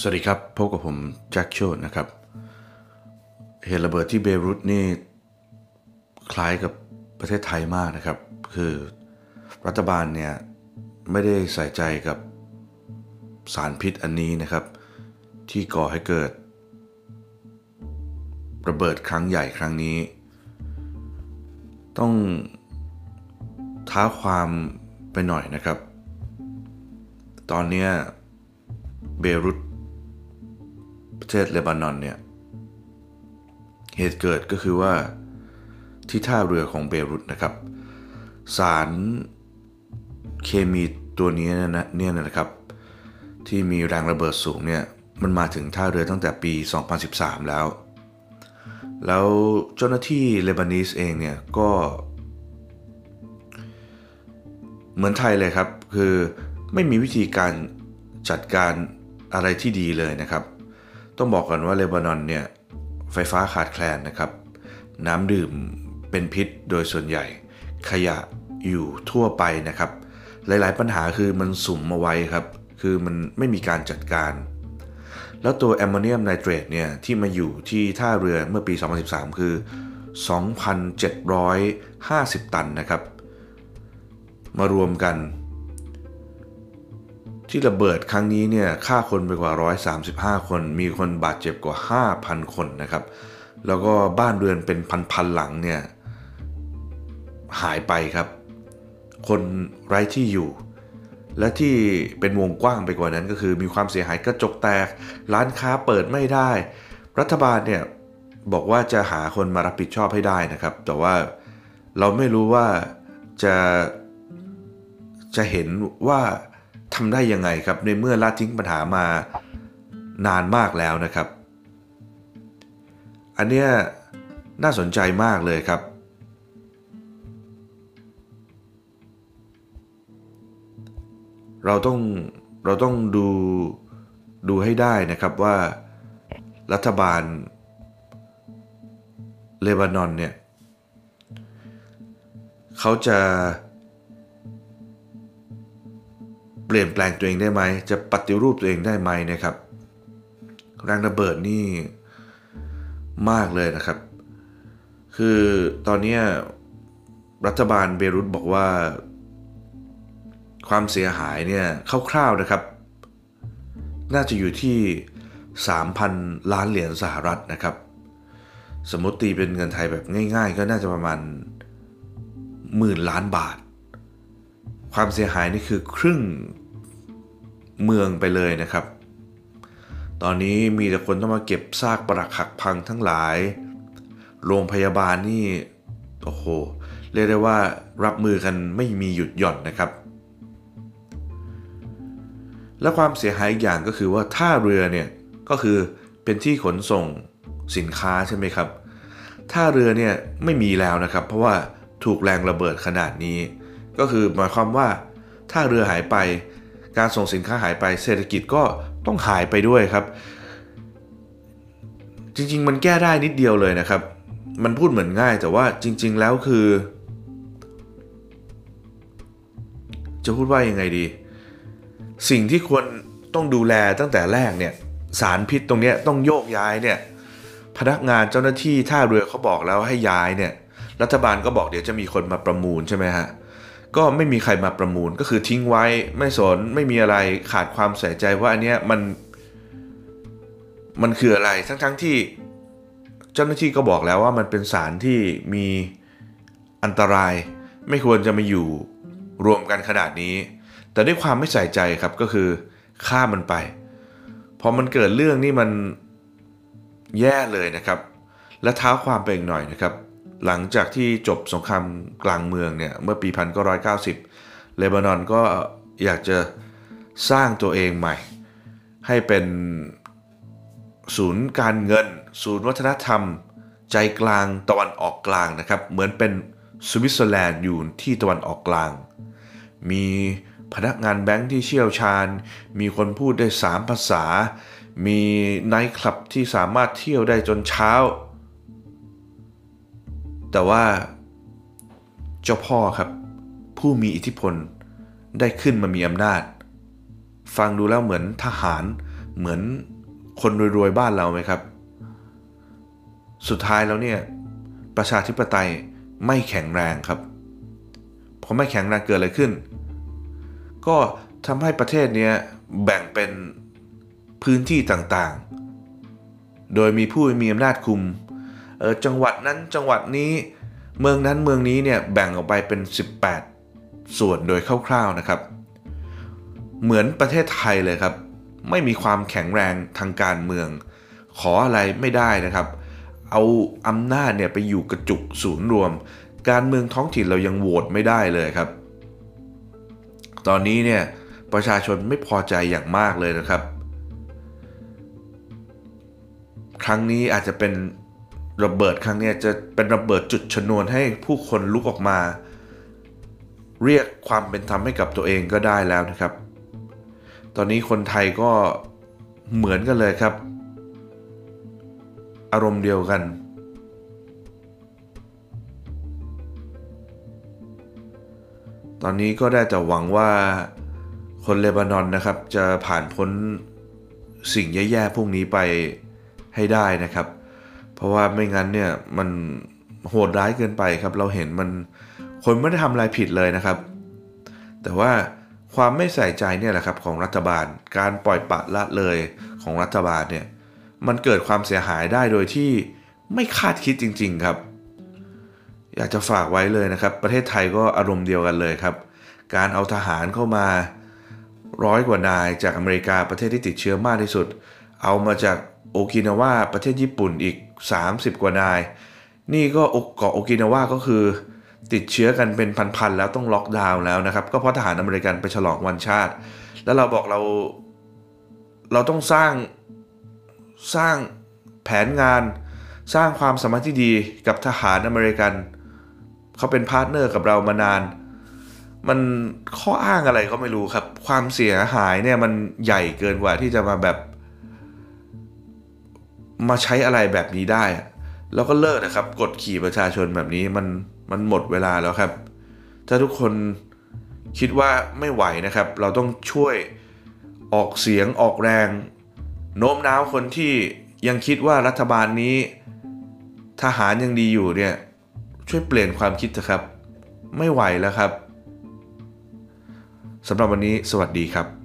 สวัสดีครับ พบกับผมแจ็คโชดนะครับ เหตุระเบิดที่เบรุตนี่คล้ายกับประเทศไทยมากนะครับ คือรัฐบาลเนี่ย ไม่ได้ใส่ใจกับสารพิษอันนี้นะครับ ที่ก่อให้เกิด ระเบิดครั้งใหญ่ครั้งนี้ ต้องท้าความไปหน่อยนะครับ ตอนเนี้ยเบรุต ประเทศเลบานอนเนี่ยเหตุเกิดก็คือว่าที่ท่าเรือของเบรุตนะครับ สารเคมีตัวนี้นะเนี่ยนะครับ ที่มีแรงระเบิดสูงเนี่ยมันมาถึงท่าเรือตั้งแต่ปี 2013 แล้ว แล้วเจ้าหน้าที่เลบานีสเองเนี่ยก็ เหมือนไทยเลยครับ คือไม่มีวิธีการจัดการอะไรที่ดีเลยนะครับ ต้องบอกก่อนว่าเลบานอนเนี่ยไฟฟ้าขาดแคลนนะครับ น้ำดื่มเป็นพิษโดยส่วนใหญ่ ขยะอยู่ทั่วไปนะครับ หลายๆ ปัญหาคือมันสุ่มมาไว้ครับ คือมันไม่มีการจัดการ แล้วตัวแอมโมเนียมไนเตรตเนี่ยที่มาอยู่ที่ท่าเรือเมื่อปี 2013 คือ 2,750 ตันนะครับ มารวมกัน ที่ระเบิดครั้งนี้เนี่ยฆ่าคนไปกว่า 135 คน มีคนบาดเจ็บกว่า 5,000 คนนะครับ แล้วก็บ้านเรือนเป็นพันๆหลังเนี่ยหายไปครับ คนไร้ที่อยู่ และที่เป็นวงกว้างไปกว่านั้นก็คือ มีความเสียหายกระจกแตก ร้านค้าเปิดไม่ได้ รัฐบาลเนี่ยบอกว่าจะหาคนมารับผิดชอบให้ได้นะครับ แต่ว่าเราไม่รู้ว่าจะจะเห็นว่า ทำได้ยังไงครับในเมื่อละทิ้งปัญหามานานมากแล้วนะครับ อันเนี้ยน่าสนใจมากเลยครับ เราต้องเราต้องดูดูให้ได้นะครับว่ารัฐบาลเลบานอนเนี่ยเขาจะ ลี่ยนแปลงตัวเองได้ไหม จะปฏิรูปตัวเองได้ไหมนะครับ แรงระเบิดนี่มากเลยนะครับ คือตอนนี้รัฐบาลเบรุตบอกว่า ความเสียหายเนี่ยคร่าวๆนะครับ น่าจะอยู่ที่ 3,000 ล้านเหรียญสหรัฐนะครับ สมมติตีเป็นเงินไทยแบบง่าย ๆ ก็น่าจะประมาณหมื่นล้านบาท ความเสียหายนี่คือครึ่ง เมืองไปเลยนะครับ ตอนนี้มีแต่คนต้องมาเก็บซากปรักหักพังทั้งหลาย โรงพยาบาลนี่โอ้โหเรียกได้ว่ารับมือกันไม่มีหยุดหย่อนนะครับ และความเสียหายอีกอย่างก็คือว่าท่าเรือเนี่ยก็คือเป็นที่ขนส่งสินค้าใช่ไหมครับ ท่าเรือเนี่ยไม่มีแล้วนะครับ เพราะว่าถูกแรงระเบิดขนาดนี้ ก็คือหมายความว่าท่าเรือหายไป การส่งสินค้าหายไปเศรษฐกิจก็ต้องหายไปด้วยครับ จริง ๆ มันแก้ได้นิดเดียวเลยนะครับ มันพูดเหมือนง่ายแต่ว่าจริง ๆ แล้วคือ จะพูดว่ายังไงดี สิ่งที่ควรต้องดูแลตั้งแต่แรกเนี่ยสารพิษตรงนี้ต้องโยกย้ายเนี่ยพนักงานเจ้าหน้าที่ท่าเรือเขาบอกแล้วให้ย้ายเนี่ยรัฐบาลก็บอกเดี๋ยวจะมีคนมาประมูลใช่ไหมฮะ ก็ไม่มีใครมาประมูลก็คือทิ้งไว้ไม่สนไม่มีอะไรขาดความใส่ใจว่าอันเนี้ยมันมันคืออะไรทั้งๆทที่เจ้าหน้าที่ก็บอกแล้วว่ามันเป็นสารที่มีอันตราย ไม่ควรจะมาอยู่รวมกันขนาดนี้ แต่ด้วยความไม่ใส่ใจครับก็คือฆ่ามันไปพอมันเกิดเรื่องนี่มันแย่เลยนะครับ และเท้าความไปอีกหน่อยนะครับ หลังจากที่จบสงครามกลางเมืองเนี่ยเมื่อปี 1990 เลบานอนก็อยากจะสร้างตัวเองใหม่ ให้เป็นศูนย์การเงิน ศูนย์วัฒนธรรม ใจกลางตะวันออกกลางนะครับ เหมือนเป็นสวิตเซอร์แลนด์อยู่ที่ตะวันออกกลาง มีพนักงานแบงค์ที่เชี่ยวชาญ มีคนพูดได้ 3 ภาษา มีไนท์คลับที่สามารถเที่ยวได้จนเช้า แต่ว่าเจ้าพ่อครับ ผู้มีอิทธิพลได้ขึ้นมามีอำนาจ ฟังดูแล้วเหมือนทหารเหมือนคนรวยๆบ้านเราไหมครับ สุดท้ายแล้วเนี่ยประชาธิปไตยไม่แข็งแรงครับพอไม่แข็งแรงเกิดอะไรขึ้น ก็ทำให้ประเทศนี้แบ่งเป็นพื้นที่ต่างๆ โดยมีผู้มีอำนาจคุม ออจังหวัดนั้นจังหวัดนี้เมืองนั้นเมืองนี้เนี่ยแบ่งออกไปเป็น 18 ส่วนโดยคร่าวๆนะครับ เหมือนประเทศไทยเลยครับ ไม่มีความแข็งแรงทางการเมือง ขออะไรไม่ได้นะครับ เอาอำนาจเนี่ยไปอยู่กระจุกศูนย์รวม การเมืองท้องถิ่นเรายังโหวตไม่ได้เลยครับ ตอนนี้เนี่ยประชาชนไม่พอใจอย่างมากเลยนะครับ ครั้งนี้อาจจะเป็น ระเบิดครั้งนี้จะเป็นระเบิดจุดชนวนให้ผู้คนลุกออกมา เรียกความเป็นธรรมให้กับตัวเองก็ได้แล้วนะครับ ตอนนี้คนไทยก็เหมือนกันเลยครับ อารมณ์เดียวกัน ตอนนี้ก็ได้แต่หวังว่าคนเลบานอนนะครับ จะผ่านพ้นสิ่งแย่ๆพวกนี้ไปให้ได้นะครับ ราะว่าไม่งั้นเนี่ยมันโหดร้ายเกินไปครับ เราเห็นมันคนไม่ได้ทำอะไรผิดเลยนะครับ แต่ว่าความไม่ใส่ใจเนี่ยแหละครับของรัฐบาล การปล่อยปะละเลยของรัฐบาลเนี่ยมันเกิดความเสียหายได้โดยที่ไม่คาดคิดจริง ๆครับ อยากจะฝากไว้เลยนะครับ ประเทศไทยก็อารมณ์เดียวกันเลยครับ การเอาทหารเข้ามาร้อยกว่านายจากอเมริกาประเทศที่ติดเชื้อมากที่สุด เอามาจากโอกินาวาประเทศญี่ปุ่นอีก30 กว่านาย นี่ก็เกาะโอกินาวาก็คือ ติดเชื้อกันเป็นพันๆแล้วต้องล็อกดาวน์แล้วนะครับ ก็เพราะทหารอเมริกันไปฉลองวันชาติ แล้วเราบอกเราเราต้องสร้างสร้างแผนงานสร้างความสัมพันธ์ที่ดีกับทหารอเมริกัน เขาเป็น partner กับเรามานาน มันข้ออ้างอะไรก็ไม่รู้ครับ ความเสียหายเนี่ยมันใหญ่เกินกว่าที่จะมาแบบ มาใช้อะไรแบบนี้ได้ แล้วก็เลิกนะครับ กดขี่ประชาชนแบบนี้มันมันหมดเวลาแล้วครับ ถ้าทุกคนคิดว่าไม่ไหวนะครับ เราต้องช่วยออกเสียงออกแรง โน้มน้าวคนที่ยังคิดว่ารัฐบาลนี้ ทหารยังดีอยู่เนี่ยช่วยเปลี่ยนความคิดเถอะครับ ไม่ไหวแล้วครับสำหรับวันนี้สวัสดีครับ